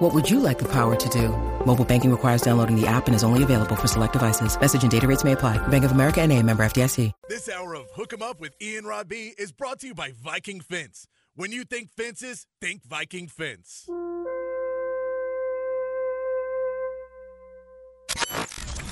What would you like the power to do? Mobile banking requires downloading the app and is only available for select devices. Message and data rates may apply. Bank of America and a member FDIC. This hour of Hook 'em Up with Ian Rod B is brought to you by Viking Fence. When you think fences, think Viking Fence.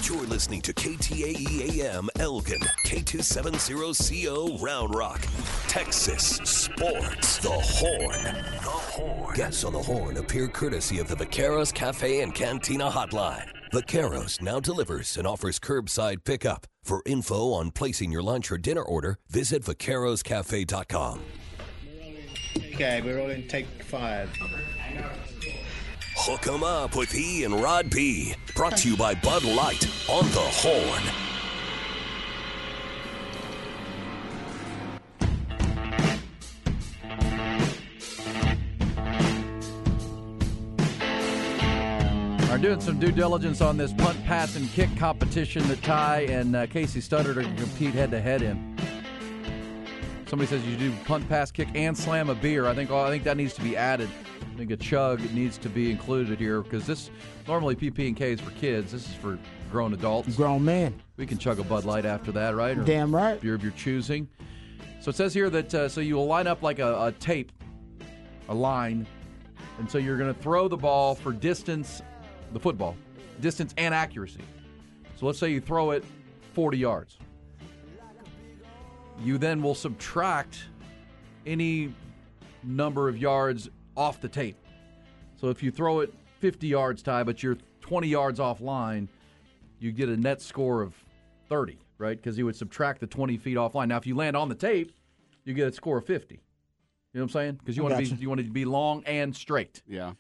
You're listening to KTAE AM Elgin, K270CO Round Rock, Texas Sports. The Horn. The Horn. Guests on the Horn appear courtesy of the Vaqueros Cafe and Cantina Hotline. Vaqueros now delivers and offers curbside pickup. For info on placing your lunch or dinner order, visit vaqueroscafe.com. Okay, we're all in take five. Hook 'em up with E and Rod B. Brought to you by Bud Light on the Horn. Are doing some due diligence on this punt, pass, and kick competition that Ty and uh, Casey Studdard are going to compete head to head in. Somebody says you do punt, pass, kick, and slam a beer. I think I think that needs to be added. I think a chug needs to be included here because this normally PP and K is for kids. This is for grown adults. Grown man. We can chug a Bud Light after that, right? Or Damn right. beer of your choosing. So it says here that uh, so you will line up like a, a tape, a line, and so you're going to throw the ball for distance, the football, distance and accuracy. So let's say you throw it 40 yards. You then will subtract any number of yards off the tape. So if you throw it 50 yards, Ty, but you're 20 yards offline, you get a net score of 30, right? Because you would subtract the 20 feet offline. Now, if you land on the tape, you get a score of 50. You know what I'm saying? Because you want to be you want to be long and straight. Yeah.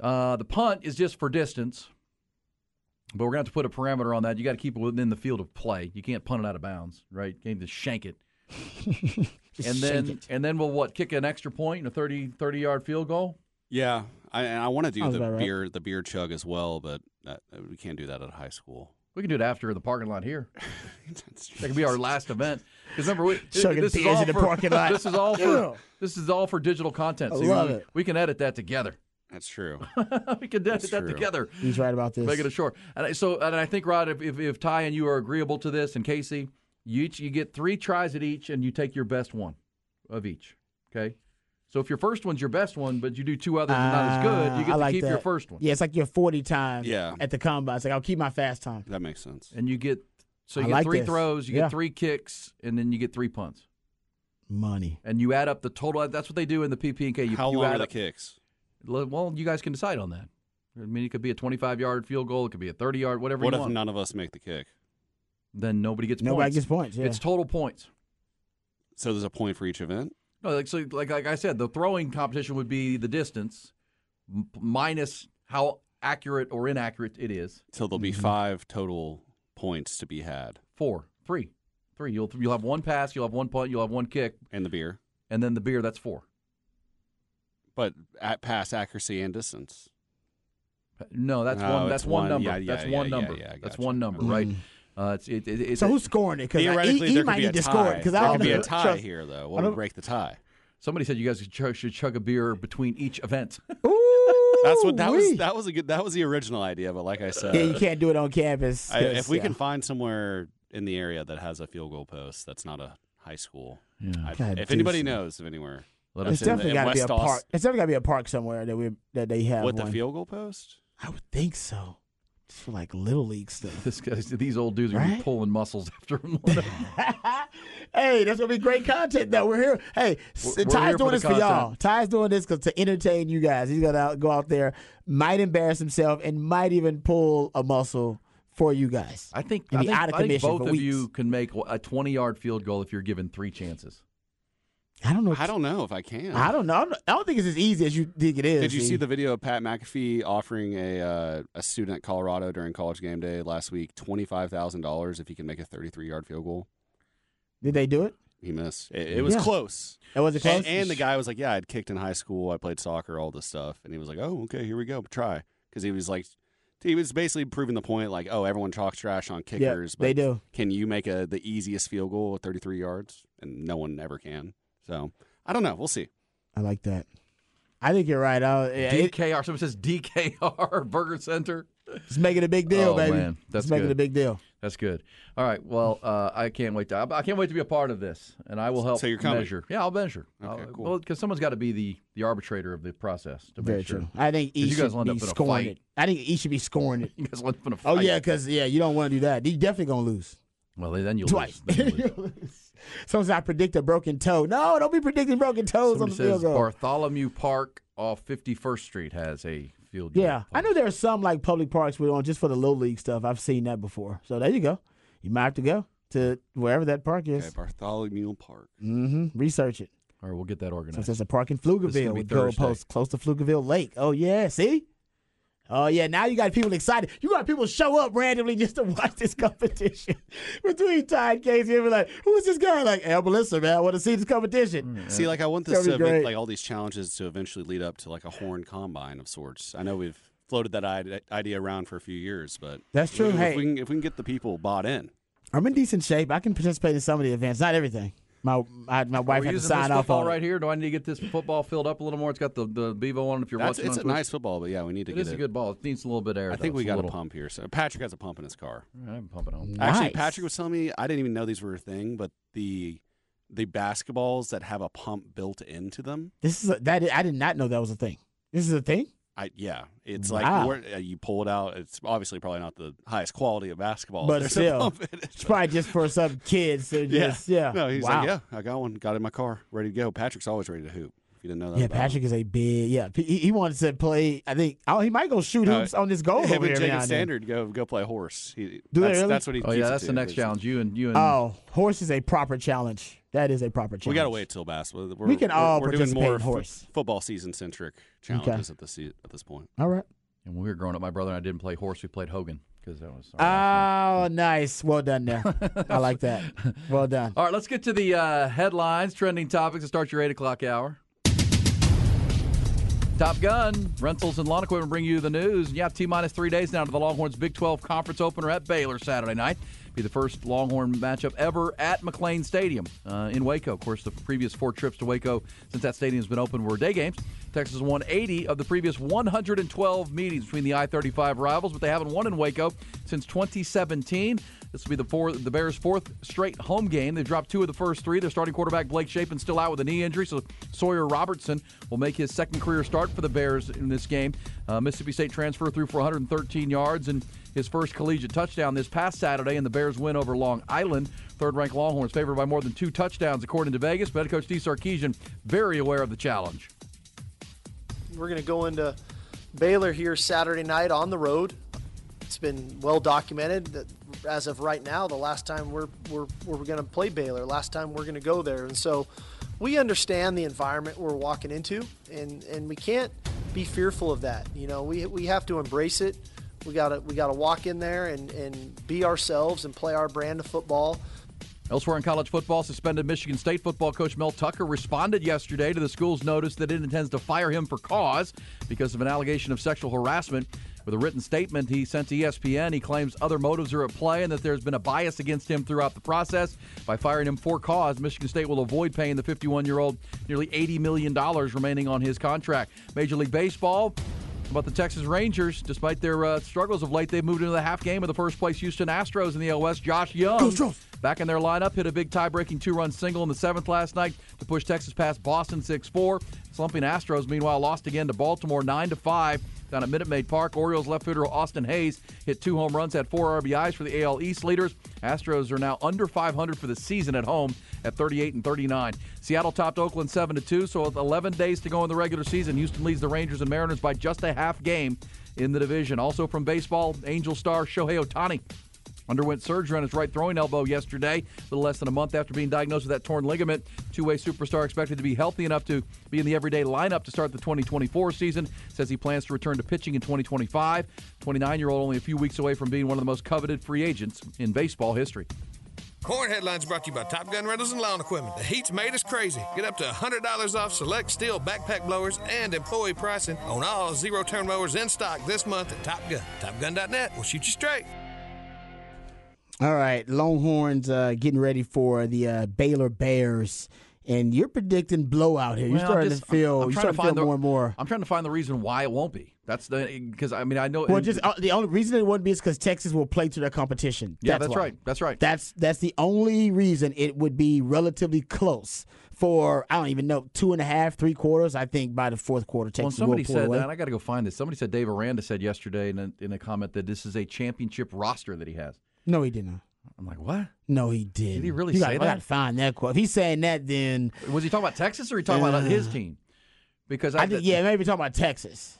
Uh, the punt is just for distance, but we're going to have to put a parameter on that. You got to keep it within the field of play. You can't punt it out of bounds, right? You can't just shank it. and then shake it. and then we'll what kick an extra point, a 30, 30 yard field goal. Yeah. I, and I want to do Sounds the about right. beer the beer chug as well, but that, we can't do that at high school. We can do it after the parking lot here. That could be our last event. Because remember, we, Chugging this is beers all in the for, parking lot. This is all for this is all for digital content. I love we, it. we can edit that together. That's true. we can edit that true. together. He's right about this. Make it a short. And I, so, and I think Rod, if, if, if Ty and you are agreeable to this, and Casey, you each you get three tries at each, and you take your best one of each. Okay. So if your first one's your best one, but you do two others and not as good, Ah, you get I to like keep your first one. Yeah, it's like your 40 time Yeah. at the combine. It's like, I'll keep my fast time. That makes sense. And you get so you I get like three this. throws, you Yeah. get three kicks, and then you get three punts. Money. And you add up the total. That's what they do in the PP and K. You, How you long add are the up, kicks? Well, you guys can decide on that. I mean, it could be a 25 yard field goal. It could be a 30 yard, whatever What you if want. none of us make the kick? then nobody gets Nobody points. gets points. Yeah. It's total points. So there's a point for each event? No, like so, like like I said, the throwing competition would be the distance m- minus how accurate or inaccurate it is. So there'll be Mm-hmm. five total points to be had. Four, three, three. You'll you'll have one pass, you'll have one punt, you'll have one kick, And the beer. and then the beer. That's four. But at pass accuracy and distance. No, that's No, one. That's one, one. number. Yeah, yeah, that's yeah, one number. yeah, that's one number, Okay. right? Uh, it's it, it, it's so who's scoring it? Because Theoretically, he, there might be need to score it. tie. Because There I could don't be a tie trust- here, though. I What would break the tie? somebody said you guys should chug, should chug a beer between each event. Ooh, That's what that was. That was a good. That was the original idea. But like I said, Yeah, you can't do it on campus. I, 'cause, if we yeah. can find somewhere in the area that has a field goal post, that's not a high school. I, if anybody some- knows of anywhere, Let It's us definitely got to be a West Aus- park. It's definitely got to be a park somewhere that we that they have with the field goal post, I would think so. Just for like little league stuff. This guys, these old dudes are gonna be Right? pulling muscles after him. hey, that's gonna be great content. though. we're here. Hey, We're- we're Ty's for doing the this for y'all. Ty's doing this cause to entertain you guys. He's gonna out, go out there, might embarrass himself, and might even pull a muscle for you guys. I think, I think, out of I think both of you can make a 20 yard field goal if you're given three chances. I don't know. I don't know if I can. I don't know. I don't- I don't think it's as easy as you think it is. Did you see the video of Pat McAfee offering a uh, a student at Colorado during college game day last week twenty five thousand dollars if he can make a thirty three yard field goal? Did they do it? He missed. It, it was Yeah. close. It was it close. And, and the guy was like, "Yeah, I'd kicked in high school. I played soccer, all this stuff." And he was like, "Oh, okay, here we go. Try." Because he was like, he was basically proving the point, like, "Oh, everyone talks trash on yeah, kickers, but they do. can you make a the easiest field goal at 33 yards?" And no one ever can. So I don't know. We'll see. I like that. I think you're right. Uh, it- DKR. Someone says DKR Burger Center. it's making a big deal, Oh, baby. man, that's it's making good. a big deal. That's good. All right. Well, uh, I can't wait to. I can't wait to be a part of this, and I will help. So you're coming? measure. Yeah, I'll measure. Okay, I'll- cool. Well, because someone's got to be the the arbitrator of the process to Very make sure. true. I think E you should guys will end be up in a scoring fight. it. I think E should be scoring it. You guys will end up in a fight. Oh yeah, because yeah, you don't want to do that. You definitely gonna lose Well, then you'll twice. lose. Then you'll lose. Sometimes I predict a broken toe. No, don't be predicting broken toes on Somebody the field says goal. Bartholomew Park off 51st Street has a field goal. Yeah, I know there are some like public parks we're on just for the low league stuff. I've seen that before. So there you go. You might have to go to wherever that park Okay, is. Bartholomew Park. Mm-hmm. Research it. All right, we'll get that organized. So organized. there's a park in This Pflugerville be with Thursday. goalposts close to Pflugerville Lake. Oh yeah, see? Oh yeah, now you got people excited. You got people show up randomly just to watch this competition between Ty and Casey and be like, "Who is this guy?" Like, "El Melissa, man, I want to see this competition." Mm, see, like I want That'd this be to event- like all these challenges to eventually lead up to like a horn combine of sorts. I know we've floated that idea around for a few years, but That's true. If, Hey. we can, if we can get the people bought in, I'm in decent shape. I can participate in some of the events, not everything. My my, my Are wife we had to using sign this off football on right here? Do I need to get this football filled up a little more? It's got the the Bevo on. it If you're that's watching, it's on a Twitch. nice football. But yeah, we need to It get is it. a good ball. It needs a little bit of air. I think though. we It's a got a little- pump here. So Patrick has a pump in his car. I'm pumping on. Actually, Nice. Patrick was telling me I didn't even know these were a thing, but the the basketballs that have a pump built into them. This is a, that. I did not know that was a thing. This is a thing. I yeah, it's Wow. like where, uh, you pull it out. It's obviously probably not the highest quality of basketball, But still, a pump in it. It's probably just for some kids. To Yeah. just, yeah. No, he's wow. like, yeah, I got one, got it in my car, ready to go. Patrick's always ready to hoop. If you didn't know that, Yeah, about him. Patrick is a big. Yeah, he, he wants to play. I think. Oh, he might go shoot Uh, hoops on this goal Him over and here. every now Jacob. Standard go go play horse. He, Do they that's, really? that's what he. Oh keeps yeah, that's to. the next It's- challenge. You and you and Oh, horse is a proper challenge. That is a proper challenge. We gotta wait till basketball. We're, We can we're, all we're doing more in fo- horse. football season centric challenges at this se- at this point. All right. And when we were growing up, my brother and I didn't play horse. We played Hogan because that was. our Oh, nice. Well done there. I like that. Well done. All right, let's get to the uh, headlines, trending topics, and start your eight o'clock hour. Top Gun rentals and lawn equipment bring you the news. Yeah, T minus three days now to the Longhorns Big 12 conference opener at Baylor Saturday night. Be the first Longhorn matchup ever at McLane Stadium uh, in Waco. Of course, the previous four trips to Waco since that stadium's been open were day games. Texas won 80 of the previous 112 meetings between the I-35 rivals, but they haven't won in Waco since 2017. This will be the four, the Bears' fourth straight home game. They've dropped two of the first three. Their starting quarterback Blake Shapen still out with a knee injury, so Sawyer Robertson will make his second career start for the Bears in this game. Uh, Mississippi State transfer threw for 113 yards and his first collegiate touchdown this past Saturday in the Bears' win over Long Island. Third-ranked Longhorns favored by more than two touchdowns, according to Vegas. But coach Steve Sarkisian very aware of the challenge. We're going to go into Baylor here Saturday night on the road. It's been well documented that as of right now, the last time we're we're, we're going to play Baylor, last time we're going to go there, and so we understand the environment we're walking into, and and we can't be fearful of that. You know, we we have to embrace it. We gotta we gotta walk in there and and be ourselves and play our brand of football. Elsewhere in college football, suspended Michigan State football coach Mel Tucker responded yesterday to the school's notice that it intends to fire him for cause because of an allegation of sexual harassment. With a written statement he sent to ESPN, he claims other motives are at play and that there's been a bias against him throughout the process. By firing him for cause, Michigan State will avoid paying the 51 year old nearly $80 million remaining on his contract. Major League Baseball. About the Texas Rangers, despite their uh, struggles of late, they've moved into the half game of the first place Houston Astros in the AL West. Josh Jung, back in their lineup, hit a big tie-breaking two-run single in the seventh last night to push Texas past Boston 6-4. Slumping Astros, meanwhile, lost again to Baltimore 9-5 down at Minute Maid Park. Orioles left fielder Austin Hays hit two home runs, had four RBIs for the AL East leaders. Astros are now under 500 for the season at home at 38 and 39. Seattle topped Oakland 7 to 2, so with 11 days to go in the regular season, Houston leads the Rangers and Mariners by just a half game in the division. Also from baseball, Angel star Shohei Ohtani underwent surgery on his right throwing elbow yesterday, a little less than a month after being diagnosed with that torn ligament. Two-way superstar expected to be healthy enough to be in the everyday lineup to start the 2024 season. Says he plans to return to pitching in 2025. 29-year-old only a few weeks away from being one of the most coveted free agents in baseball history. Horn Headlines brought to you by Top Gun Rentals and Lawn Equipment. The heat's made us crazy. Get up to $100 off select steel backpack blowers and employee pricing on all zero turn mowers in stock this month at Top Gun. TopGun.net will shoot you straight. All right, Longhorns uh, getting ready for the uh, Baylor Bears, and you're predicting blowout here. You're Well, starting just- to feel. I'm you're trying starting to to feel find the- more and more. I'm trying to find the reason why it won't be. That's the because I mean I know. Well, just uh, the only reason it wouldn't be is because Texas will play to their competition. yeah, that's why. right. That's right. That's that's the only reason it would be relatively close for I don't even know two and a half, three quarters. I think by the fourth quarter, Well, Texas somebody will pull said away. that, and I got to go find this. Somebody said Dave Aranda said yesterday in a, in a comment that this is a championship roster that he has. No, he didn't. I'm like, what? No, he did. Did he really you say gotta, I that? gotta find that quote. If he's saying that, then Was he talking about Texas or he talking about Uh, his team? Because I, I think yeah, maybe talking about Texas.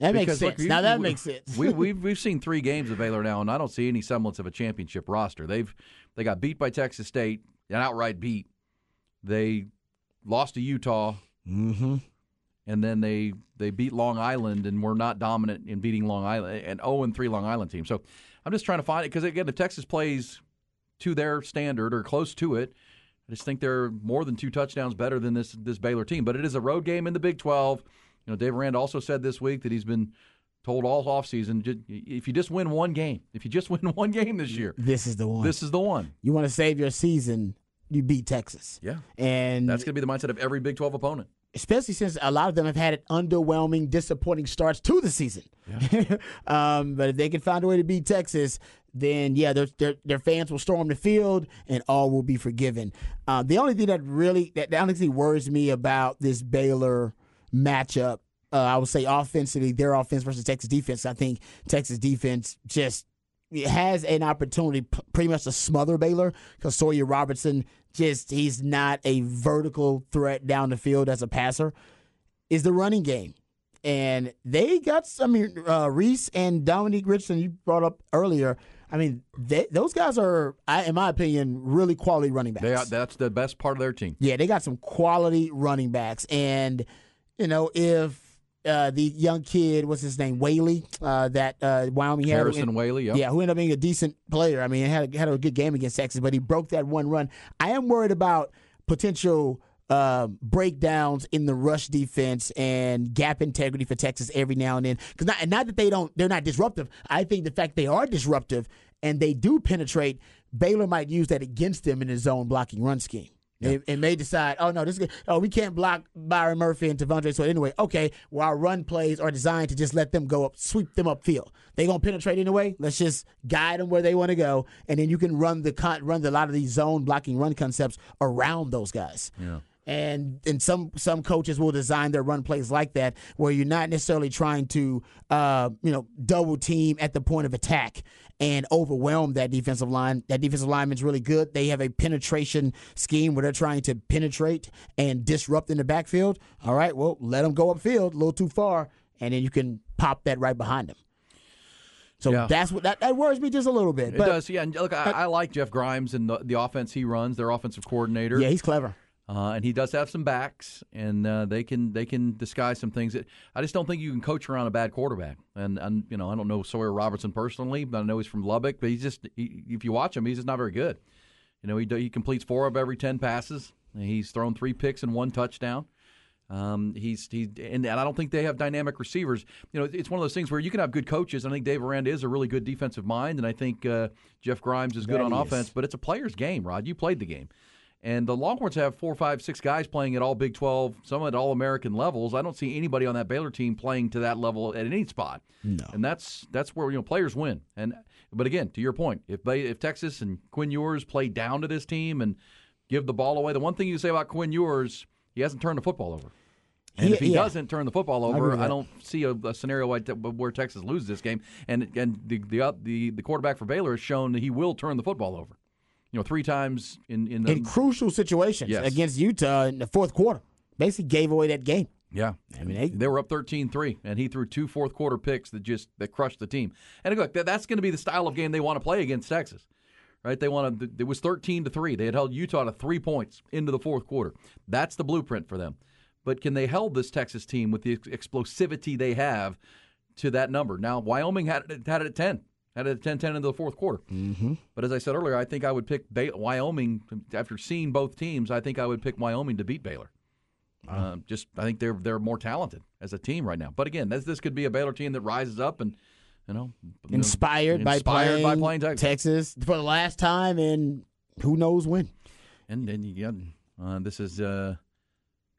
That makes because, look, sense. you- now that we- makes sense. we, we've we've seen three games of Baylor now, and I don't see any semblance of a championship roster. They've they got beat by Texas State, an outright beat. They lost to Utah, mm-hmm. and then they they beat Long Island, and were not dominant in beating Long Island, and zero and three Long Island team. So I'm just trying to find it because again, if Texas plays to their standard or close to it, I just think they're more than two touchdowns better than this this Baylor team. But it is a road game in the Big 12. You know, Dave Aranda also said this week that he's been told all offseason, if you just win one game, if you just win one game this year, This is the one. this is the one. you want to save your season, you beat Texas. Yeah. And That's going to be the mindset of every Big 12 opponent. Especially since a lot of them have had underwhelming, disappointing starts to the season. um, but if they can find a way to beat Texas, then yeah, their their, their fans will storm the field and all will be forgiven. Uh, the only thing that really that the only thing worries me about this Baylor matchup, uh, I would say offensively, their offense versus Texas defense. I think Texas defense just has an opportunity p- pretty much to smother Baylor because Sawyer Robertson just he's not a vertical threat down the field as a passer. Is the running game. And they got some I mean, uh, Reese and Dominic Richardson you brought up earlier. I mean, they, those guys are, I, in my opinion, really quality running backs. They are, that's the best part of their team. Yeah, they got some quality running backs, and you know if uh, the young kid, what's his name, Waylee, uh, that uh, Wyoming had, Harrison Waylee, yep. yeah, who ended up being a decent player. I mean, he had a, had a good game against Texas, but he broke that one run. I am worried about potential. Uh, breakdowns in the rush defense and gap integrity for Texas every now and then. Because not, and not that they don't, they're not disruptive. I think the fact they are disruptive and they do penetrate, Baylor might use that against them in his zone blocking run scheme. It, it may decide, oh no, this is oh we can't block Byron Murphy and T'Vondre. So anyway, okay, well our run plays are designed to just let them go up, sweep them upfield. They gonna penetrate anyway. Let's just guide them where they want to go, and then you can run the con- run the, a lot of these zone blocking run concepts around those guys. Yeah. And and some some coaches will design their run plays like that, where you're not necessarily trying to uh, you know double team at the point of attack and overwhelm that defensive line. That defensive lineman's really good. They have a penetration scheme where they're trying to penetrate and disrupt in the backfield. All right, well let them go upfield a little too far, and then you can pop that right behind them. So Yeah. that's what that, that worries me just a little bit. It but, does, yeah. And look, I, I like Jeff Grimes and the, the offense he runs, their offensive coordinator. Yeah, he's clever. Uh, and he does have some backs, and uh, they can they can disguise some things. That, I just don't think you can coach around a bad quarterback. And, and you know, I don't know Sawyer Robertson personally, but I know he's from Lubbock. But he's just he, if you watch him, he's just not very good. You know, he he completes four of every ten passes. He's thrown three picks and one touchdown. Um, he's he and, and I don't think they have dynamic receivers. You know, it's one of those things where you can have good coaches. I think Dave Aranda is a really good defensive mind, and I think uh, Jeff Grimes is good That on is. offense. But it's a player's game, Rod. You played the game. And the Longhorns have four, five, six guys playing at all Big 12, some at all American levels. I don't see anybody on that Baylor team playing to that level at any spot. No. And that's that's where you know players win. And but again, to your point, if they, if Texas and Quinn Ewers play down to this team and give the ball away, the one thing you say about Quinn Ewers, he hasn't turned the football over. And He- if he yeah. doesn't turn the football over, with I, don't see a, a scenario that where Texas loses this game. And and the the, uh, the the quarterback for Baylor has shown that he will turn the football over. You know, three times in in the in crucial situations Yes. against Utah in the fourth quarter. Basically gave away that game. Yeah. I mean, they, They were up 13-3, and he threw two fourth quarter picks that just that crushed the team. And look, that, that's going to be the style of game they want to play against Texas, right? They want to. It was 13 to three. They had held Utah to three points into the fourth quarter. That's the blueprint for them. But can they hold this Texas team with the explosivity they have to that number? Now Wyoming had had it at 10. Had a 10-10 into the fourth quarter. Mm-hmm. But as I said earlier, I think I would pick Wyoming after seeing both teams. I think I would pick Wyoming to beat Baylor. Uh, just I think they're they're more talented as a team right now. But again, this this could be a Baylor team that rises up and you know Inspired, by inspired playing by playing Texas. Texas for the last time in who knows when. And then you got uh, this is uh,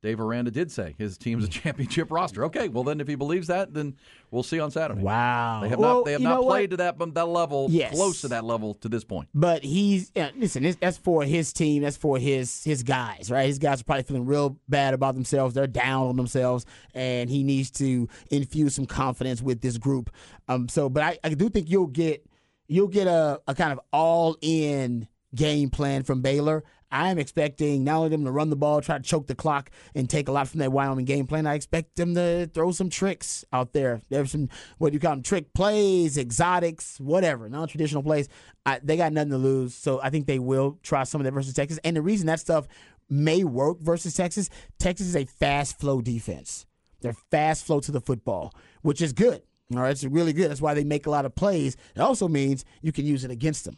Dave Aranda did say his team's a championship roster. Okay, well then if he believes that, then we'll see on Saturday. Wow. They have Well, not they have not know what? played to that that level, Yes. close to that level to this point. But he's yeah, listen. This, that's for his team. That's for his his guys, right? His guys are probably feeling real bad about themselves. They're down on themselves, and he needs to infuse some confidence with this group. Um. So, but I, I do think you'll get you'll get a, a kind of all in game plan from Baylor. I am expecting not only them to run the ball, try to choke the clock, and take a lot from that Wyoming game plan. I expect them to throw some tricks out there. There's some what do you call them? Trick plays, exotics, whatever, non-traditional plays. I, they got nothing to lose, so I think they will try some of that versus Texas. And the reason that stuff may work versus Texas, Texas is a fast flow defense. They're fast flow to the football, which is good. All right, it's really good. That's why they make a lot of plays. It also means you can use it against them.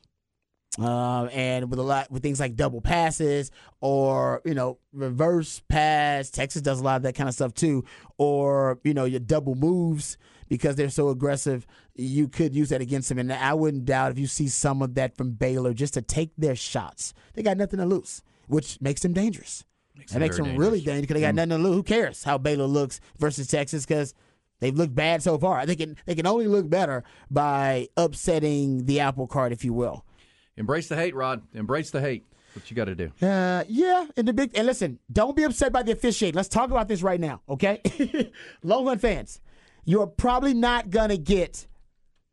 Um, and with a lot with things like double passes or you know reverse pass, Texas does a lot of that kind of stuff too. Or you know your double moves because they're so aggressive, you could use that against them. And I wouldn't doubt if you see some of that from Baylor just to take their shots. They got nothing to lose, which makes them dangerous. that makes them very really dangerous. dangerous because they got nothing to lose. Who cares how Baylor looks versus Texas? Because They've looked bad so far. They can they can only look better by upsetting the apple cart, if you will. Embrace the hate, Rod. Embrace the hate. What you got to do. Uh, yeah, and the big and listen, don't be upset by the officiating. Let's talk about this right now, okay? Longhorn fans, you're probably not gonna get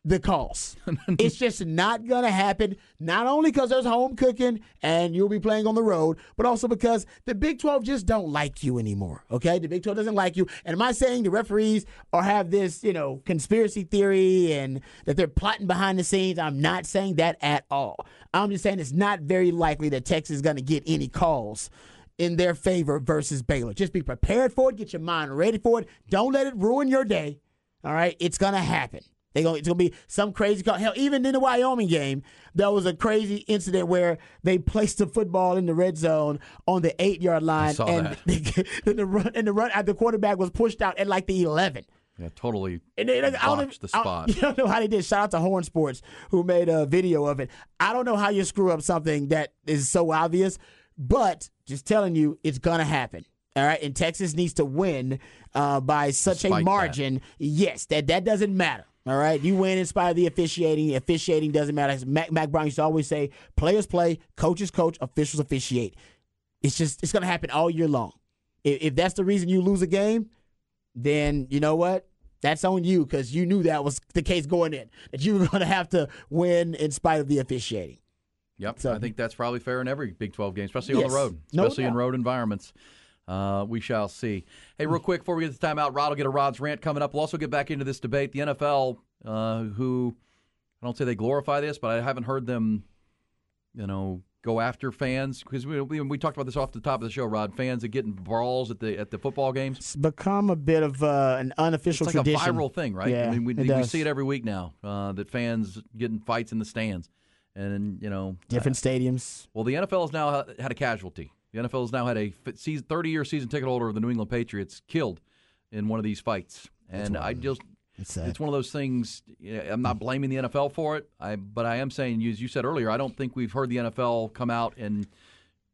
the calls. it's just not gonna happen. Not only because there's home cooking and you'll be playing on the road, but also because the Big 12 just don't like you anymore. Okay, the Big 12 doesn't like you. And am I saying the referees or have this, you know, conspiracy theory and that they're plotting behind the scenes? I'm not saying that at all. I'm just saying it's not very likely that Texas is gonna get any calls in their favor versus Baylor. Just be prepared for it. Get your mind ready for it. Don't let it ruin your day. All right, it's gonna happen. They gonna, it's gonna be some crazy call. Hell, even in the Wyoming game, there was a crazy incident where they placed the football in the red zone on the eight yard line, and that. then the run and the run the quarterback was pushed out at like the eleven. Yeah, totally And they, I don't, the I- You don't know how they did. Shout out to Horn Sports who made a video of it. I don't know how you screw up something that is so obvious, but just telling you, it's gonna happen. All right, and Texas needs to win uh, by such Despite a that. margin. Yes, that that doesn't matter. All right, you win in spite of the officiating. Officiating doesn't matter. Mac, Mack Brown used to always say, "Players play, coaches coach, officials officiate." It's just it's gonna happen all year long. If, if that's the reason you lose a game, then you know what? That's on you because you knew that was the case going in. That you were going to have to win in spite of the officiating. Yep, So- I think that's probably fair in every Big 12 game, especially on the road, no especially in road environments. Uh, we shall see. Hey, real quick before we get to timeout, Rod will get a Rod's rant coming up. We'll also get back into this debate. The NFL, uh, who I don't say they glorify this, but I haven't heard them, you know, go after fans because we, we we talked about this off the top of the show. Rod, fans that get in brawls at the at the football games. It's become a bit of uh, an unofficial It's like tradition. a viral thing, right? Yeah, I mean, we, we see it every week now uh, that fans get in fights in the stands, and you know, Different stadiums. Well, the NFL has now had a casualty. The NFL has now had a 30-year season ticket holder of the New England Patriots killed in one of these fights, and I just It's sad. it's one of those things. yeah, I'm not blaming the NFL for it, I but I am saying, as you said earlier, I don't think we've heard the NFL come out and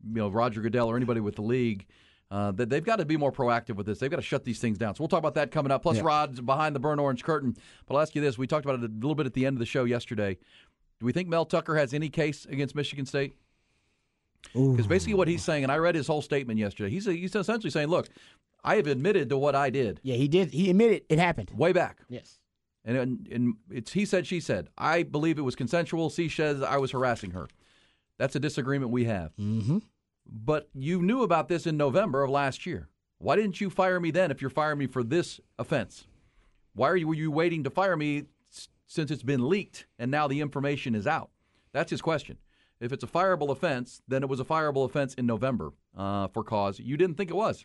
you know Roger Goodell or anybody with the league. Uh, that they've got to be more proactive with this. They've got to shut these things down. So we'll talk about that coming up. Plus, Rod's behind the burnt orange curtain. But I'll ask you this: We talked about it a little bit at the end of the show yesterday. Do we think Mel Tucker has any case against Michigan State? Because basically, what he's saying, and I read his whole statement yesterday. He's he's essentially saying, "Look, I have admitted to what I did Yeah, he did. He admitted it happened. way back, Yes. and, and and it's he said, she said. I believe it was consensual. She says I was harassing her. That's a disagreement we have. Mm-hmm. But you knew about this in November of last year. Why didn't you fire me then? If you're firing me for this offense, why are you were you waiting to fire me since it's been leaked and now the information is out? That's his question. If it's a fireable offense, then it was a fireable offense in November uh, for cause. You didn't think it was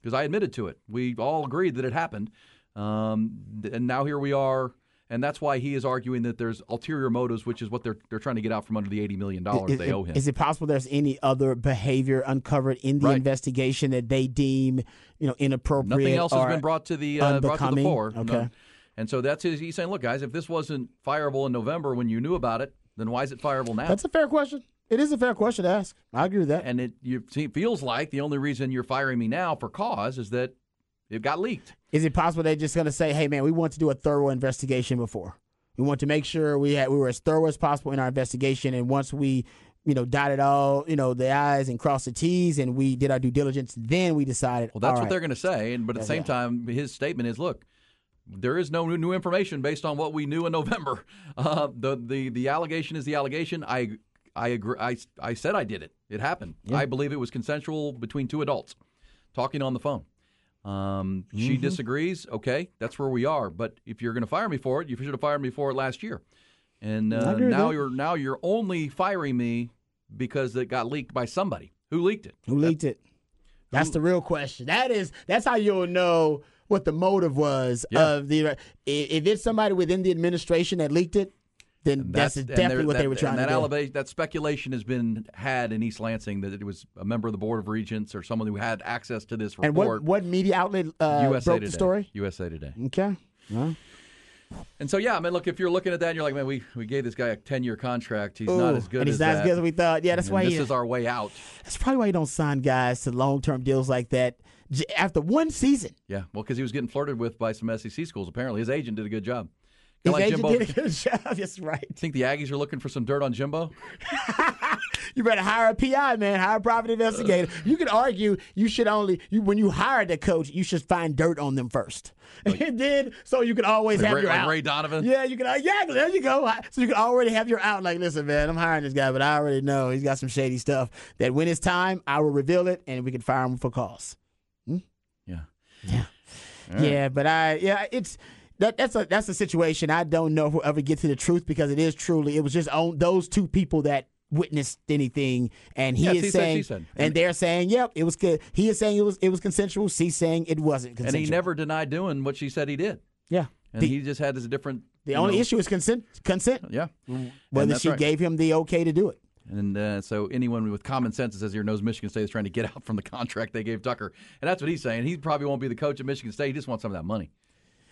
because I admitted to it. We all agreed that it happened, um, and now here we are and that's why he is arguing that there's ulterior motives, which is what they're they're trying to get out from under the eighty million dollars they owe him. is it possible there's any other behavior uncovered in the Right. investigation that they deem, you know, inappropriate? Nothing else has been brought to the uh, brought to the fore. No. Okay. And so that's his. He's saying, look, guys, if this wasn't fireable in November when you knew about it, then why is it fireable now? That's a fair question. It is a fair question to ask. I agree with that. and it you, it feels like the only reason you're firing me now for cause is that it got leaked. Is it possible they're just going to say, "Hey, man, we want to do a thorough investigation before. We want to make sure we had we were as thorough as possible in our investigation, and once we, you know, dotted all, you know, the i's and crossed the t's, and we did our due diligence, then we decided. Well, that's what right. they're going to say. And but at the same time, his statement is, look. There is no new- information based on what we knew in November. Uh, the, the the allegation is the allegation. I I agree. I, I said I did it. It happened. I believe it was consensual between two adults talking on the phone. Um, She Mm-hmm. disagrees. Okay, that's where we are. But if you're going to fire me for it, you should have fired me for it last year. And uh, now you're now you're only firing me because it got leaked by somebody who leaked it. Who leaked it? That's the real question. That is that's how you'll know what the motive was Yeah. of the. If it's somebody within the administration that leaked it, then that's, and definitely what that, they were trying and to that do. that speculation has been had in East Lansing that it was a member of the board of regents or someone who had access to this and report. what what media outlet uh, USA broke Today. the story? USA Today. Okay. Well, And so yeah, I mean, look, if you're looking at that, and you're like, man, we, we gave this guy a 10 year contract. He's not as good and as he's not that. as good as we thought. Yeah, that's And why. this he, is our way out. that's probably why you don't sign guys to long term deals like that after one season. Yeah, well, because he was getting flirted with by some SEC schools. Apparently, his agent did a good job. His like agent Jimbo. did a good job. That's right. Think the Aggies are looking for some dirt on Jimbo? You better hire a PI, man. Hire a private investigator. You could argue you should only you when you hire the coach, you should find dirt on them first, and then so you can always Like have Ray- your like out. Ray Donovan? Yeah, you can. uh, Yeah, there you go. So you can already have your out. Like, listen, man, I'm hiring this guy, but I already know he's got some shady stuff. That when it's time, I will reveal it, and we can fire him for cause. Yeah. Yeah, but I yeah, it's that that's a that's a situation I don't know if we'll ever get to the truth because it is truly it was just on those two people that witnessed anything and he Yeah, is saying said. and they're saying yep it was good he is saying it was it was consensual she's saying it wasn't And he never denied doing what she said he did. yeah And the, he just had this different. the only know- issue is consent consent Yeah. Mm-hmm. Whether she right. gave him the okay to do it And uh, so anyone with common sense that says here knows Michigan State is trying to get out from the contract they gave Tucker, and that's what he's saying. He probably won't be the coach at Michigan State. He just wants some of that money.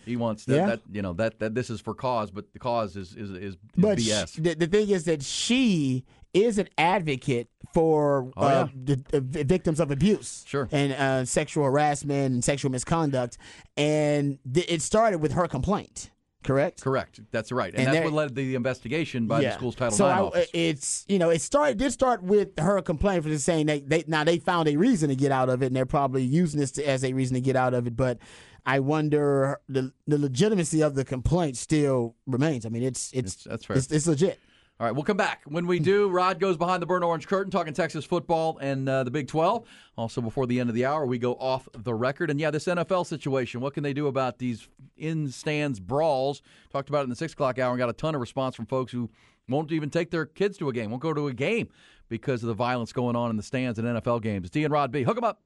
He wants that, Yeah. that you know that that this is for cause, but the cause is is is, is but BS. the, the thing is that she is an advocate for Oh, uh, yeah. the, the victims of abuse Sure. and uh, sexual harassment and sexual misconduct and th- it started with her complaint correct Correct. That's right, and, And that's what led the investigation by the school's Title so IX I- office. Uh, it's you know it started did start with her complaint for just saying they, they now they found a reason to get out of it and they're probably using this to, as a reason to get out of it but I wonder the the legitimacy of the complaint still remains I mean it's it's It's- that's fair. it's, it's legit All right, we'll come back. When we do, Rod goes behind the burnt orange curtain talking Texas football and uh, the Big 12. Also, before the end of the hour, we go off the record. And yeah, this NFL situation, what can they do about these in stands brawls? Talked about it in the 6 o'clock hour and got a ton of response from folks who won't even take their kids to a game, won't go to a game because of the violence going on in the stands in NFL games. D and Rod B. Hook 'em up.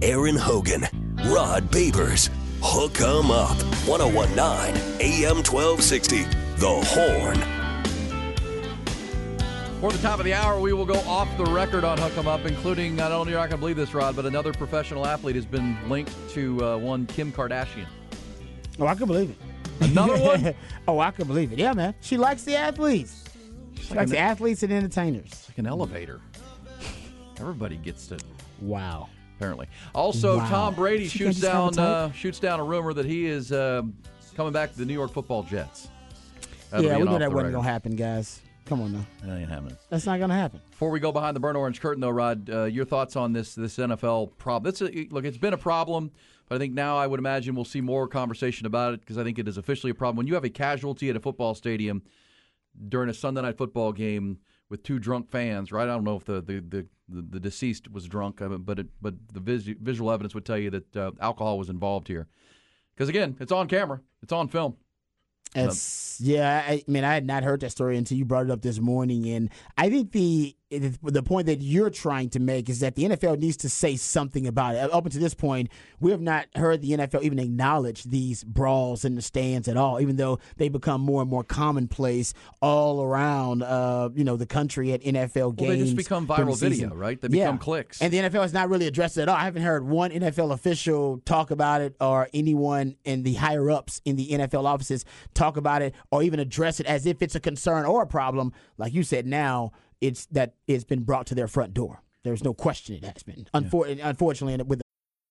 Aaron Hogan, Rod Babers, Hook 'em Up, 1019 AM 1260, The Horn. For the top of the hour, we will go off the record on Hook 'em Up, including, don't only you're not going to believe this, Rod, but another professional athlete has been linked to uh, one Kim Kardashian. oh I can believe it Another one? oh I can believe it yeah man she likes the athletes she like likes an- the athletes and entertainers like an elevator. Everybody gets to wow apparently. Also, Wow. Tom Brady She shoots can't just have a down uh, shoots down a rumor that he is um coming back to the New York Football Jets. That'll yeah we an knew that wasn't gonna happen guys come on now That ain't happening. that's not gonna happen Before we go behind the burnt orange curtain, though, Rod, uh, your thoughts on this this NFL problem? It's a, look, it's been a problem, but I think now I would imagine we'll see more conversation about it because I think it is officially a problem. When you have a casualty at a football stadium during a Sunday night football game with two drunk fans, right? I don't know if the the, the, the, deceased was drunk, uh, but it, but the vis- visual evidence would tell you that uh, alcohol was involved here. Because again, it's on camera, it's on film. It's, yeah, I mean, I had not heard that story until you brought it up this morning, and I think the it, the point that you're trying to make is that the NFL needs to say something about it. Up until this point, we have not heard the NFL even acknowledge these brawls in the stands at all, even though they become more and more commonplace all around, uh, you know, the country at NFL games. Well, they just become viral video, right? They Yeah. become clicks. And the NFL has not really addressed it at all. I haven't heard one NFL official talk about it or anyone in the higher ups in the NFL offices talk about it or even address it as if it's a concern or a problem. Like you said, now it's that it's been brought to their front door. There's no question it has been. Unfor- Unfortunately, with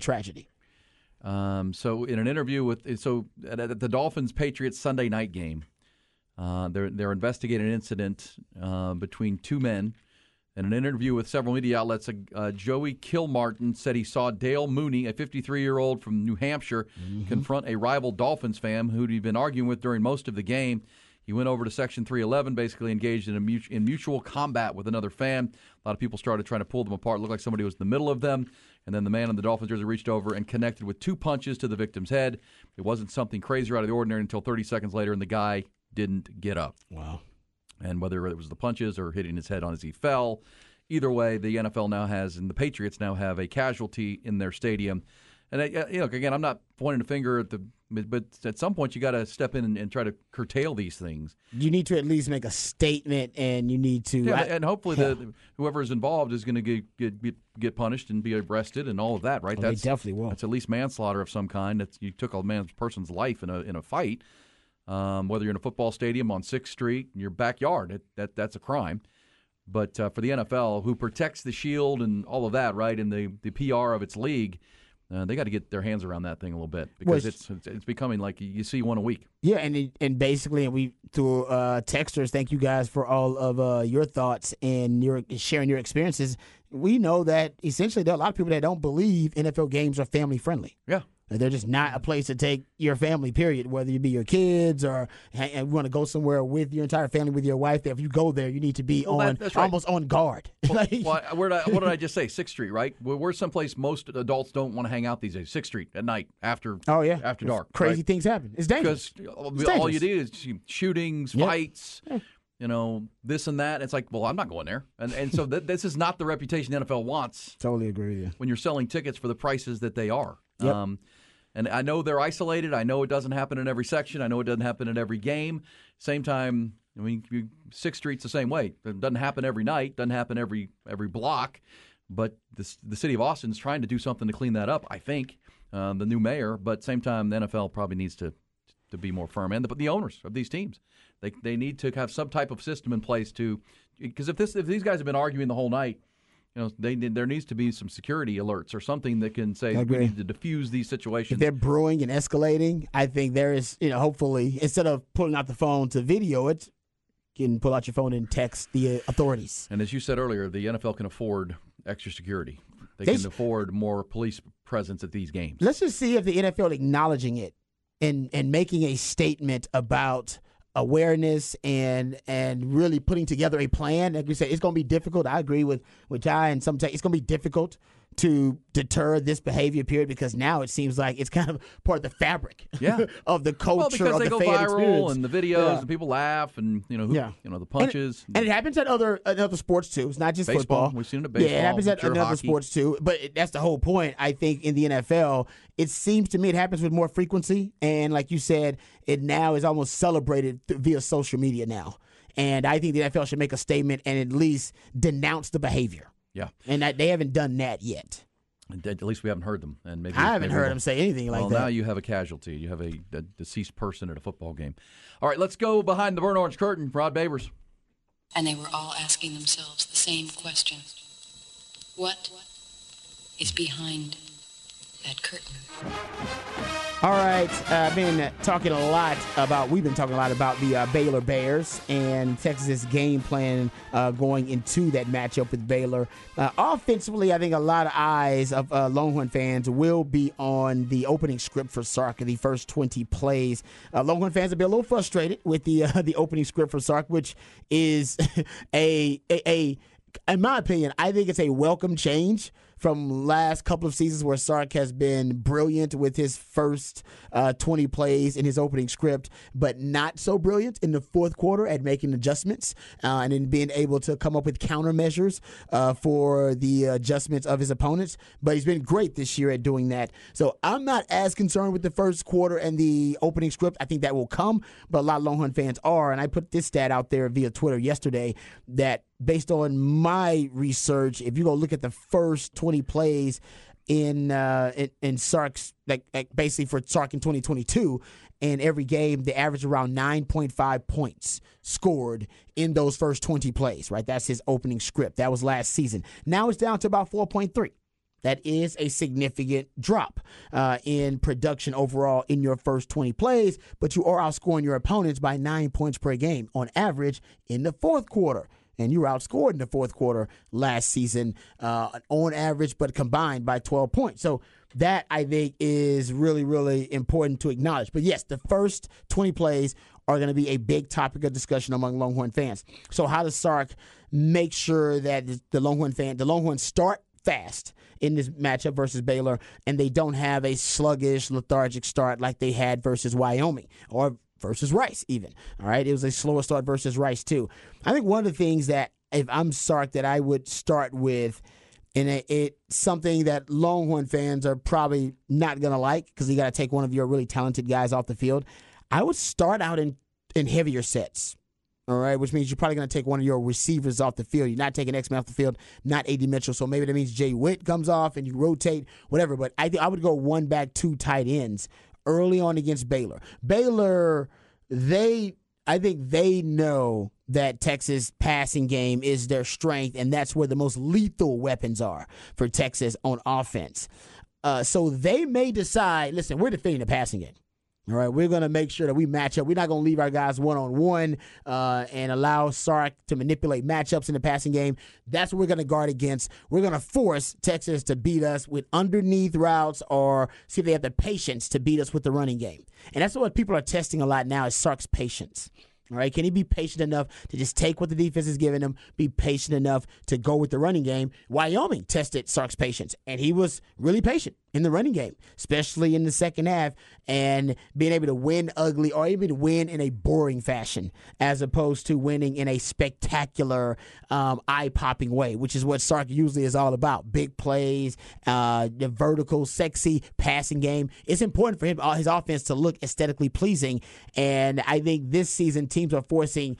Tragedy. Um, so in an interview with so at, at the Dolphins Patriots Sunday night game, uh, they're they're investigating an incident uh, between two men. In an interview with several media outlets, uh, Joey Kilmartin said he saw Dale Mooney, a 53 year old from New Hampshire, confront a rival Dolphins fan who he'd been arguing with during most of the game. He went over to Section 311, basically engaged in a in mutual combat with another fan. A lot of people started trying to pull them apart. It looked like somebody was in the middle of them. And then the man in the Dolphins jersey reached over and connected with two punches to the victim's head. It wasn't something crazy or out of the ordinary until 30 seconds later, and the guy didn't get up. Wow. And whether it was the punches or hitting his head on as he fell, either way, the NFL now has, and the Patriots now have a casualty in their stadium. And uh, you know, again, I'm not pointing a finger at the, but at some point you got to step in and, and try to curtail these things. You need to at least make a statement, and you need to. Yeah, I- and hopefully the whoever is involved is going to get, get get punished and be arrested and all of that, right? Oh, they definitely will. That's at least manslaughter of some kind. That's you took a man's person's life in a in a fight. Um, whether you're in a football stadium on Sixth Street, in your backyard, it, that that's a crime. But uh, for the NFL, who protects the shield and all of that, right, and the the PR of its league, uh, they got to get their hands around that thing a little bit because Well, it's it's it's becoming like you see one a week. Yeah, and it- and basically, and we through uh, texters, thank you guys for all of uh, your thoughts and your sharing your experiences. We know that essentially there are a lot of people that don't believe NFL games are family friendly. Yeah. They're just not a place to take your family. Period. Whether you be your kids or and want to go somewhere with your entire family, with your wife. If you go there, you need to be Well, on right. almost on guard. Like- Well, I- where did I, what did I just say? Sixth Street, right? We're, we're someplace most adults don't want to hang out these days. Sixth Street at night after. oh yeah, after dark. Crazy right? things happen. It's dangerous. because It's uh, all you do is shootings, Yeah. fights, you know, this and that. It's like, well, I'm not going there, and and so th- this is not the reputation the NFL wants Totally agree with you. when you're selling tickets for the prices that they are. Yep. Um, and I know they're isolated. I know it doesn't happen in every section. I know it doesn't happen in every game. Same time, I mean, Sixth Street's the same way. It doesn't happen every night. Doesn't happen every every block. But the city of Austin's trying to do something to clean that up. I think uh, the new mayor. But same time, the NFL probably needs to to be more firm. And the, the owners of these teams, they they need to have some type of system in place to because if this if these guys have been arguing the whole night. You know, they there needs to be some security alerts or something that can say we need to diffuse these situations. if they're brewing and escalating, I think there is, you know, hopefully instead of pulling out the phone to video it, you can pull out your phone and text the uh, authorities. And as you said earlier, the NFL can afford extra security. They, They can sh- afford more police presence at these games. Let's just see if the NFL acknowledging it and and making a statement about awareness and and really putting together a plan. Like we said, it's going to be difficult. I agree with with Jai and sometimes it's going to be difficult to deter this behavior period because now it seems like it's kind of part of the fabric Yeah. of the culture well, because of they the go viral experience. and the videos Yeah. and people laugh and you know who, Yeah. you know the And- punches. And, it happens at other at other sports too. It's not just Baseball. football. We've seen it at baseball Yeah, it happens at other sports too. But it- that's the whole point. I think in the NFL, it seems to me it happens with more frequency, and like you said, it now is almost celebrated th- via social media now. And I think the NFL should make a statement and at least denounce the behavior. Yeah, And that they haven't done that yet. At least we haven't heard them. And maybe I haven't maybe heard them say anything like well, that. Well, now you have a casualty. You have a, a deceased person at a football game. All right, let's go behind the burnt orange curtain. Rod Babers. And they were all asking themselves the same question. What is behind that curtain. All right, uh, I've been talking a lot about. We've been talking a lot about the uh, Baylor Bears and Texas' game plan uh, going into that matchup with Baylor. Uh, offensively, I think a lot of eyes of uh, Longhorn fans will be on the opening script for Sark the first 20 plays. Uh, Longhorn fans will be a little frustrated with the the opening script for Sark, which is a, a, a in my opinion, I think it's a welcome change from last couple of seasons where Sark has been brilliant with his first uh, 20 plays in his opening script, but not so brilliant in the fourth quarter at making adjustments uh, and then being able to come up with countermeasures uh, for the adjustments of his opponents. But he's been great this year at doing that. So I'm not as concerned with the first quarter and the opening script. I think that will come, but a lot of Longhorn fans are. And I put this stat out there via Twitter yesterday that based on my research, if you go look at the first 20 plays in uh, in, in Sark's like, like basically for Sark in 2022, and every game they average around 9.5 points scored in those first 20 plays. Right, that's his opening script. That was last season. Now it's down to about 4.3. That is a significant drop uh, in production overall in your first 20 plays, but you are outscoring your opponents by nine points per game on average in the fourth quarter and you were outscored in the fourth quarter last season uh, on average, but combined by 12 points. So that I think is really, really important to acknowledge. But yes, the first 20 plays are going to be a big topic of discussion among Longhorn fans. So how does Sark make sure that the Longhorn fan, the Longhorns start fast in this matchup versus Baylor, and they don't have a sluggish, lethargic start like they had versus Wyoming or versus Rice, even. All right. It was a slower start versus Rice, too. I think one of the things that, if I'm Sark, that I would start with, and it, it's something that Longhorn fans are probably not going to like because you got to take one of your really talented guys off the field. I would start out in, in heavier sets. All right, which means you're probably going to take one of your receivers off the field. You're not taking X Men off the field, not AD Mitchell. So maybe that means Jay Witt comes off and you rotate, whatever. But I think I would go one back, two tight ends early on against Baylor. Baylor, they, I think they know that Texas passing game is their strength, and that's where the most lethal weapons are for Texas on offense. Uh, so they may decide, listen, we're defending the passing game. All right, we're going to make sure that we match up. We're not going to leave our guys one on one and allow Sark to manipulate matchups in the passing game. That's what we're going to guard against. We're going to force Texas to beat us with underneath routes or see if they have the patience to beat us with the running game. And that's what people are testing a lot now is Sark's patience. All right, can he be patient enough to just take what the defense is giving him, be patient enough to go with the running game? Wyoming tested Sark's patience, and he was really patient in the running game, especially in the second half, and being able to win ugly or even win in a boring fashion, as opposed to winning in a spectacular, um, eye popping way, which is what Sark usually is all about. Big plays, uh, the vertical, sexy passing game. It's important for him, uh, his offense, to look aesthetically pleasing. And I think this season, teams are forcing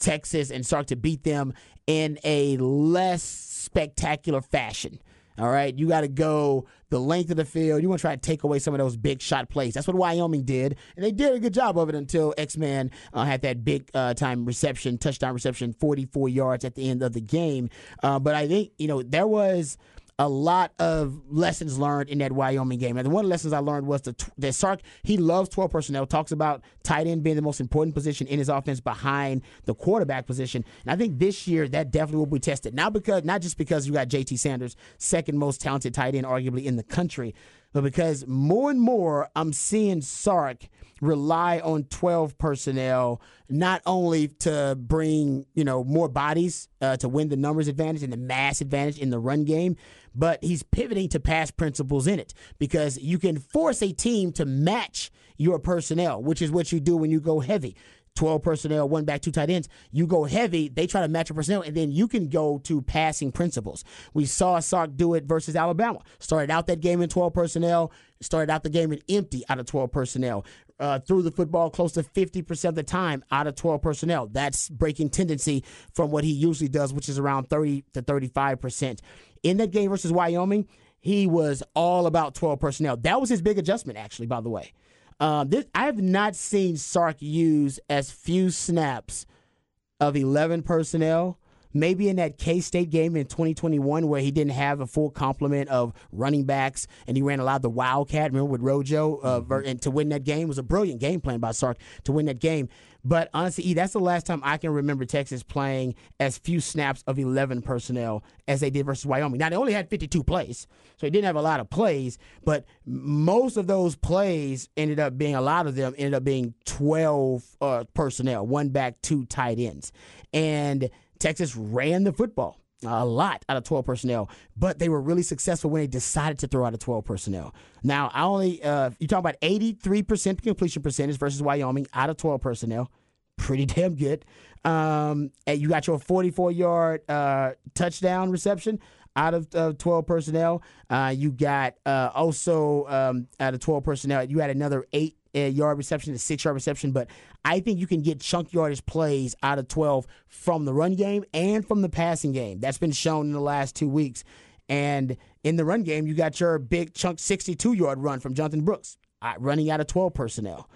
Texas and Sark to beat them in a less spectacular fashion. All right, you got to go the length of the field. You want to try to take away some of those big shot plays. That's what Wyoming did, and they did a good job of it until X Man uh, had that big uh, time reception, touchdown reception, 44 yards at the end of the game. Uh, but I think you know there was a lot of lessons learned in that Wyoming game. And one of the lessons I learned was the, that Sark, he loves 12 personnel, talks about tight end being the most important position in his offense behind the quarterback position. And I think this year that definitely will be tested. Not because not just because you got JT Sanders, second most talented tight end arguably in the country, but because more and more I'm seeing Sark rely on 12 personnel not only to bring you know more bodies uh, to win the numbers advantage and the mass advantage in the run game but he's pivoting to pass principles in it because you can force a team to match your personnel which is what you do when you go heavy 12 personnel, one back, two tight ends. You go heavy, they try to match your personnel, and then you can go to passing principles. We saw Sark do it versus Alabama. Started out that game in 12 personnel, started out the game in empty out of 12 personnel. Uh, threw the football close to 50% of the time out of 12 personnel. That's breaking tendency from what he usually does, which is around 30 to 35%. In that game versus Wyoming, he was all about 12 personnel. That was his big adjustment, actually, by the way. Um, this, I have not seen Sark use as few snaps of 11 personnel maybe in that K State game in 2021 where he didn't have a full complement of running backs and he ran a lot of the Wildcat. Remember with Rojo uh, ver- and to win that game it was a brilliant game plan by Sark to win that game. But honestly, E, that's the last time I can remember Texas playing as few snaps of 11 personnel as they did versus Wyoming. Now, they only had 52 plays, so they didn't have a lot of plays, but most of those plays ended up being, a lot of them ended up being 12 uh, personnel, one back, two tight ends. And Texas ran the football a lot out of 12 personnel, but they were really successful when they decided to throw out of 12 personnel. Now, I only, uh, you talk about 83% completion percentage versus Wyoming out of 12 personnel. Pretty damn good. Um, and you got your 44 yard uh, touchdown reception out of uh, 12 personnel. Uh, you got uh, also um, out of 12 personnel, you had another eight yard reception, a six yard reception. But I think you can get chunk yardage plays out of 12 from the run game and from the passing game. That's been shown in the last two weeks. And in the run game, you got your big chunk 62 yard run from Jonathan Brooks, uh, running out of 12 personnel.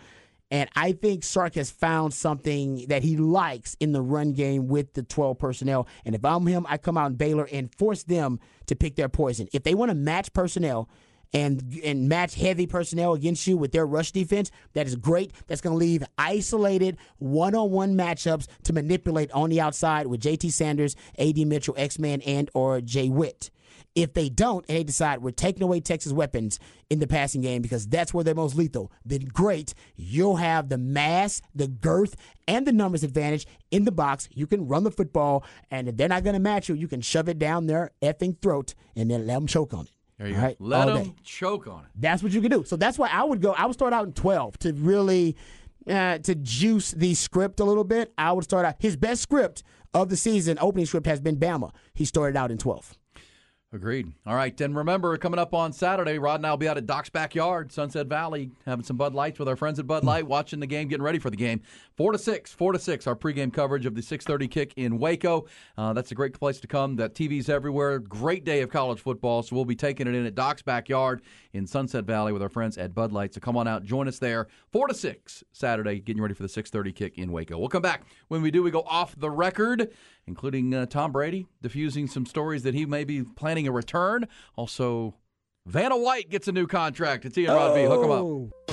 And I think Sark has found something that he likes in the run game with the 12 personnel. And if I'm him, I come out in Baylor and force them to pick their poison. If they want to match personnel, and and match heavy personnel against you with their rush defense, that is great. That's going to leave isolated one-on-one matchups to manipulate on the outside with JT Sanders, AD Mitchell, X-Man, and or Jay Witt. If they don't, and they decide we're taking away Texas weapons in the passing game because that's where they're most lethal, then great. You'll have the mass, the girth, and the numbers advantage in the box. You can run the football, and if they're not going to match you, you can shove it down their effing throat and then let them choke on it. There you All go. right? Let All them day. choke on it. That's what you can do. So that's why I would go. I would start out in 12 to really uh, to juice the script a little bit. I would start out. His best script of the season, opening script, has been Bama. He started out in 12. Agreed. All right, and remember, coming up on Saturday, Rod and I will be out at Doc's backyard, Sunset Valley, having some Bud Lights with our friends at Bud Light, watching the game, getting ready for the game. Four to six, four to six, our pregame coverage of the 6:30 kick in Waco. Uh, that's a great place to come. That TV's everywhere. Great day of college football, so we'll be taking it in at Doc's backyard in Sunset Valley with our friends at Bud Light. So come on out, join us there. Four to six Saturday, getting ready for the 6:30 kick in Waco. We'll come back when we do. We go off the record including uh, Tom Brady diffusing some stories that he may be planning a return. Also, Vanna White gets a new contract. It's Ian Rod B. Hook him up.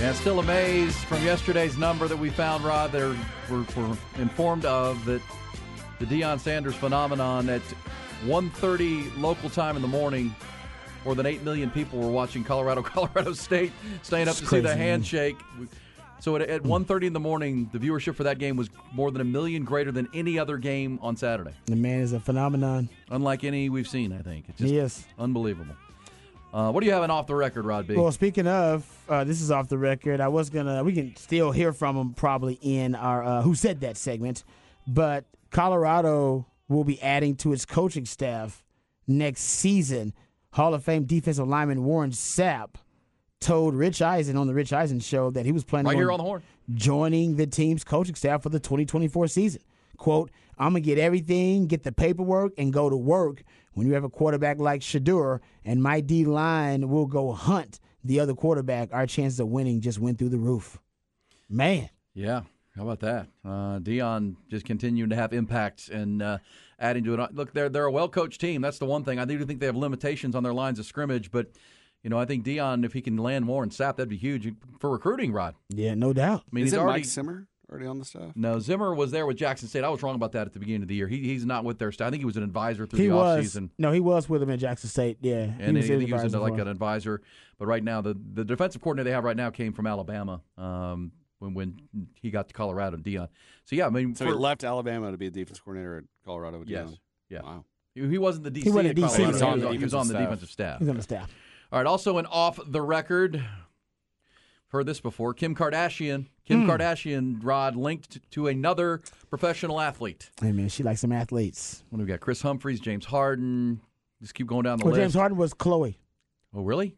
Yeah, still amazed from yesterday's number that we found, Rod. There we're, we're informed of that the Deion Sanders phenomenon at 1.30 local time in the morning. More than 8 million people were watching Colorado, Colorado State, staying up It's to see the crazy, man. handshake. So at, at hmm. 1.30 in the morning, the viewership for that game was more than a million greater than any other game on Saturday. The man is a phenomenon. Unlike any we've seen, I think. It's just He is. unbelievable. Uh, what do you have in off the record, Rod B? Well, speaking of, uh, this is off the record. I was gonna. We can still hear from him probably in our uh, "Who Said That" segment, but Colorado will be adding to its coaching staff next season. Hall of Fame defensive lineman Warren Sapp told Rich Eisen on the Rich Eisen show that he was planning Right here on the horn. joining the team's coaching staff for the 2024 season. Quote, I'm going to get everything, get the paperwork, and go to work. When you have a quarterback like Shedeur and my D line will go hunt the other quarterback, our chances of winning just went through the roof. Man. Yeah, how about that? Uh, Deion just continuing to have impact and uh, adding to it. Look, they're they're a well coached team. That's the one thing. I do think they have limitations on their lines of scrimmage, but you know I think Deion, if he can land more and Sapp, that'd be huge for recruiting. Rod. Yeah, no doubt. I mean, Is he's it already Mike Zimmer already on the staff? no Zimmer was there with Jackson State. I was wrong about that at the beginning of the year. He, he's not with their staff. I think he was an advisor through He the was. offseason. No, he was with him at Jackson State. Yeah. And he was he, his I think he was advisor like an advisor. But right now, the, the defensive coordinator they have right now came from Alabama um, when when he got to Colorado, Deion. So yeah, I mean, So for- he left Alabama to be a defense coordinator at Colorado. with Yes. Deion. Yeah. Wow. He he wasn't the DC. He wasn't at a DC, he was on he, the was, he was on the defensive defensive staff. He's on the staff. All right. Also, an off the record heard this before. Kim Kardashian. Kim Hmm. Kardashian, Rod, linked to, to another professional athlete. Hey man, she likes some athletes. When we got Kris Humphries, James Harden. Just keep going down the Well, list. James Harden was Khloe. Oh, really?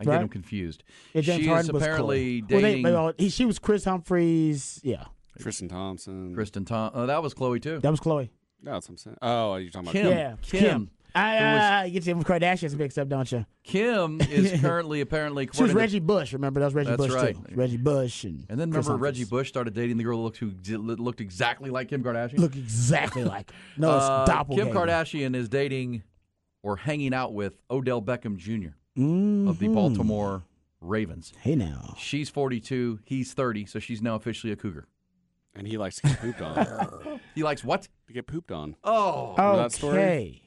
I Right? get him confused. Yeah, James she Harden is was apparently Khloe. Well, they- dating well, he, she was Kris Humphries. Yeah, Tristan Thompson. Kristen Tom. Oh, that was Khloe too. that was Khloe. No, that's what I'm saying. Oh, you're talking about Kim. yeah, Kim. I, who was- uh, you get your Kardashians mixed up, don't you? Kim is currently apparently. She was according to- Reggie Bush. Remember that was Reggie That's Bush right. too. Reggie Bush and And then Kris remember Humphries. Reggie Bush started dating the girl who looked, who looked exactly like Kim Kardashian. Look exactly like. No, it's Uh, doppelganger. Kim Kardashian is dating or hanging out with Odell Beckham Jr. Mhm. of the Baltimore Ravens. Hey now. She's 42, he's 30, so she's now officially a cougar. And he likes to get pooped on. He likes what? to get pooped on. Oh, Remember that story? Okay.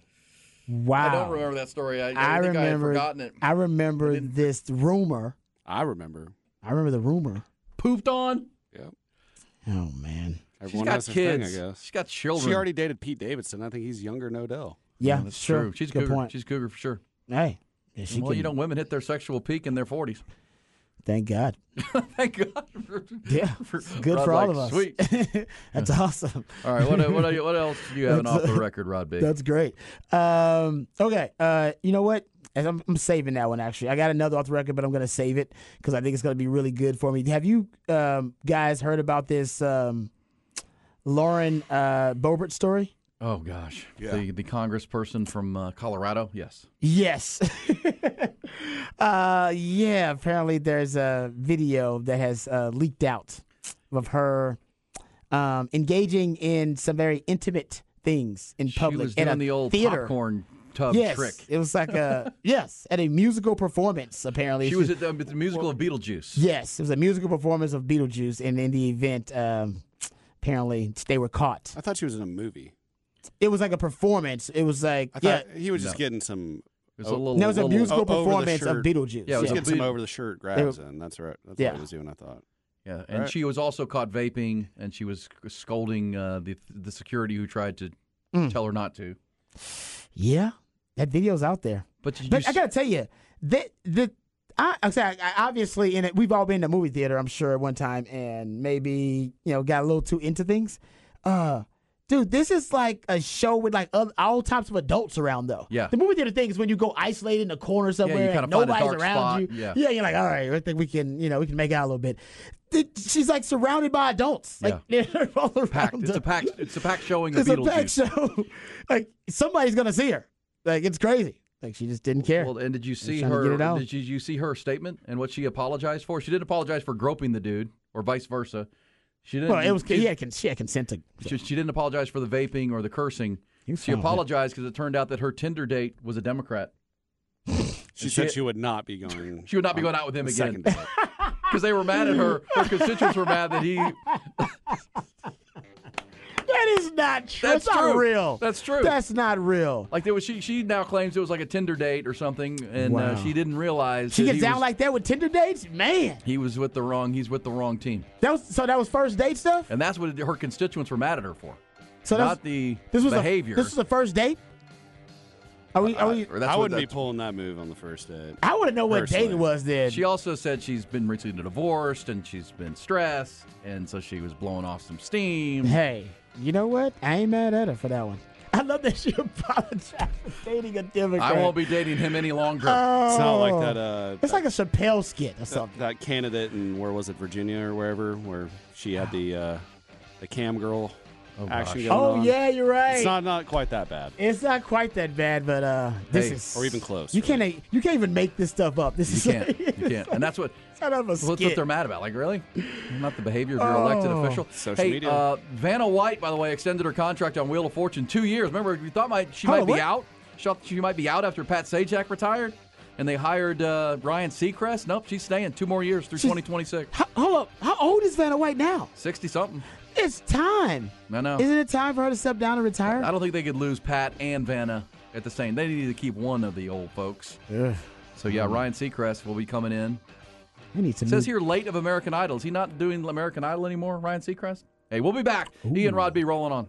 Wow. I don't remember that story. I, I, I think I had remember. forgotten it. I remember this rumor. I remember. I remember the rumor. Pooped on. Yep. Oh man. Everyone got has their thing, I kids. guess. She's got children. She already dated Pete Davidson. I think he's younger than Odell. Yeah, that's sure. true. She's a Good cougar. point. She's a cougar for sure. Hey. Yeah, she well, can, you know, women hit their sexual peak in their 40s. Thank God. Thank God. For, Yeah. for- Good Rod's for all like, of us. Sweet. That's awesome. All right. What, what, what else do you have That's- off the record, Rod B? That's great. Um, okay. Uh, you know what? And I'm, I'm saving that one actually. I got another off the record, but I'm going to save it because I think it's going to be really good for me. Have you um, guys heard about this um, Lauren uh, Boebert story? Oh gosh, the the congressperson from uh, Colorado. Yes. Yes. Uh, yeah. Apparently, there's a video that has uh, leaked out of her um, engaging in some very intimate things in public She was in doing a the old theater. popcorn tub yes, trick. it was like a yes at a musical performance. Apparently, She was at the, at the musical of Beetlejuice. Yes, it was a musical performance of Beetlejuice, and in the event, um, apparently they were caught. I thought she was in a movie. It was like a performance. It was like I yeah, he was just No. getting some. It was a little. No, it was a little- musical o- performance of shirt. Beetlejuice. Yeah, it He was was a getting some over the shirt They were- grabs in. That's right. That's Yeah. what he was doing. I thought. Yeah, and Right. she was also caught vaping, and she was scolding uh, the the security who tried to Mm. tell her not to. yeah, that video's out there. But did you But I s- gotta tell you, the the I, I'm I, obviously in it, we've all been to movie theater, I'm sure, at one time, and maybe you know got a little too into things. Uh, dude, this is like a show with like other, all types of adults around, though. Yeah. The movie theater thing is when you go isolated in a corner somewhere, kinda and nobody's around spot, you. yeah. yeah, you're like, all right, I think we can, you know, we can make out a little bit. She's like surrounded by adults, like they're all around packed. It's a packed. It's a packed showing of It's a packed Beetlejuice. show. like somebody's gonna see her. Like it's crazy. Like she just didn't care. Well, and did you see trying to get her? Did you, you see her statement and what she apologized for? She didn't apologize for groping the dude, or vice versa. She didn't. Well, it was she, he had, she had consent to. she, she didn't apologize for the vaping or the cursing. She apologized because it turned out that her Tinder date was a Democrat. She said she would not be going. She would not be going out with him again because they were mad at her. Her constituents were mad that he. That is not true. That's That's not true. real. That's true. That's not real. Like there was, she she now claims it was like a Tinder date or something, and uh, she didn't realize She that gets he down was, like that with Tinder dates, man. he was with the wrong. He's with the wrong team, That was so. That was first date stuff. and that's what her constituents were mad at her for. So not the This was behavior. A, this was the first date. Are we? Are we? Or that's I what wouldn't be that's- pulling that move on the first date. I want to know what date Personally. it was then. She also said she's been recently divorced and she's been stressed, and so she was blowing off some steam. Hey, you know what? I ain't mad at her for that one. I love that she apologized for dating a Democrat. I won't be dating him any longer. It's not like that. Oh. Uh, It's like a Chappelle skit or that, something. that candidate in where was it, Virginia or wherever, where she had the uh, the cam girl action gosh. going Oh on. yeah, you're right. It's not not quite that bad. It's not quite that bad, but uh, this Hey, is or even close, You can't you can't even make this stuff up. This is You can't. You can't. And that's what. It's kind of a What's what they're mad about? Like, really? Not the behavior of your elected Oh. official. Social hey, media. Uh, Vanna White, by the way, extended her contract on Wheel of Fortune two years. Remember, we thought might she Hold might on, be out. She thought she might be out after Pat Sajak retired, and they hired uh, Ryan Seacrest. Nope, she's staying two more years through She's- 2026. How, hold up, how old is Vanna White now? Sixty something. It's time. I know. Isn't it time for her to step down and retire? I don't think they could lose Pat and Vanna at the same. They need to keep one of the old folks. Ugh. So yeah, mm. Ryan Seacrest will be coming in. We need to It says here late of American Idol. Is he not doing American Idol anymore, Ryan Seacrest? Hey, we'll be back. Ian Rod B rolling on.